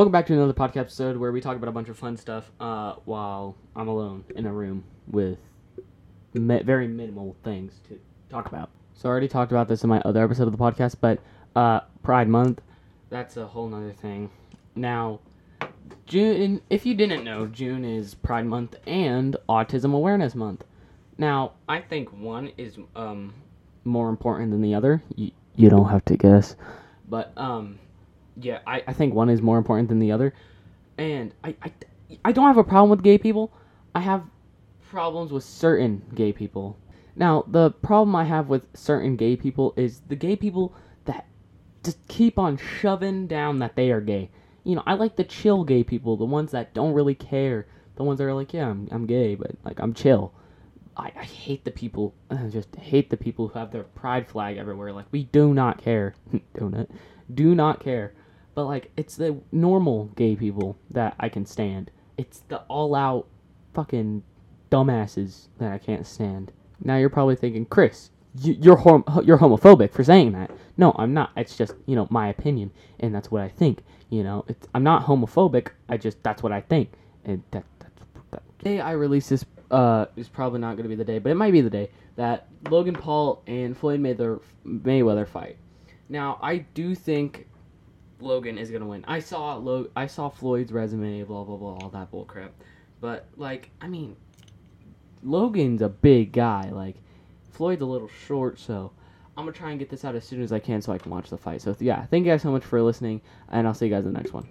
Welcome back to another podcast episode where we talk about a bunch of fun stuff uh, while I'm alone in a room with very minimal things to talk about. So I already talked about this in my other episode of the podcast, but uh, Pride Month, that's a whole nother thing. Now, June, if you didn't know, June is Pride Month and Autism Awareness Month. Now, I think one is um, more important than the other. You, you don't have to guess. But, um, yeah, I, I think one is more important than the other. And I, I, I don't have a problem with gay people. I have problems with certain gay people. Now, the problem I have with certain gay people is the gay people that just keep on shoving down that they are gay. You know, I like the chill gay people, the ones that don't really care. The ones that are like, yeah, I'm, I'm gay, but like I'm chill. I, I hate the people. I just hate the people who have their pride flag everywhere. Like we do not care. Donut. Do not care. But like it's the normal gay people that I can stand. It's the all out fucking dumbasses that I can't stand. Now you're probably thinking, Chris, you, you're hom- you're homophobic for saying that. No, I'm not. It's just you know my opinion, and that's what I think. You know, I'm not homophobic. I just that's what I think, and that that's that. Day I release this uh is probably not going to be the day, but it might be the day that Logan Paul and Floyd Mayweather fight. Now I do think Logan is to win. I saw Lo- I saw Floyd's resume, blah blah blah, all that bull crap. But like, I mean, Logan's a big guy. Like, Floyd's a little short, so I'm gonna try and get this out as soon as I can so I can watch the fight. So yeah, thank you guys so much for listening, and I'll see you guys in the next one.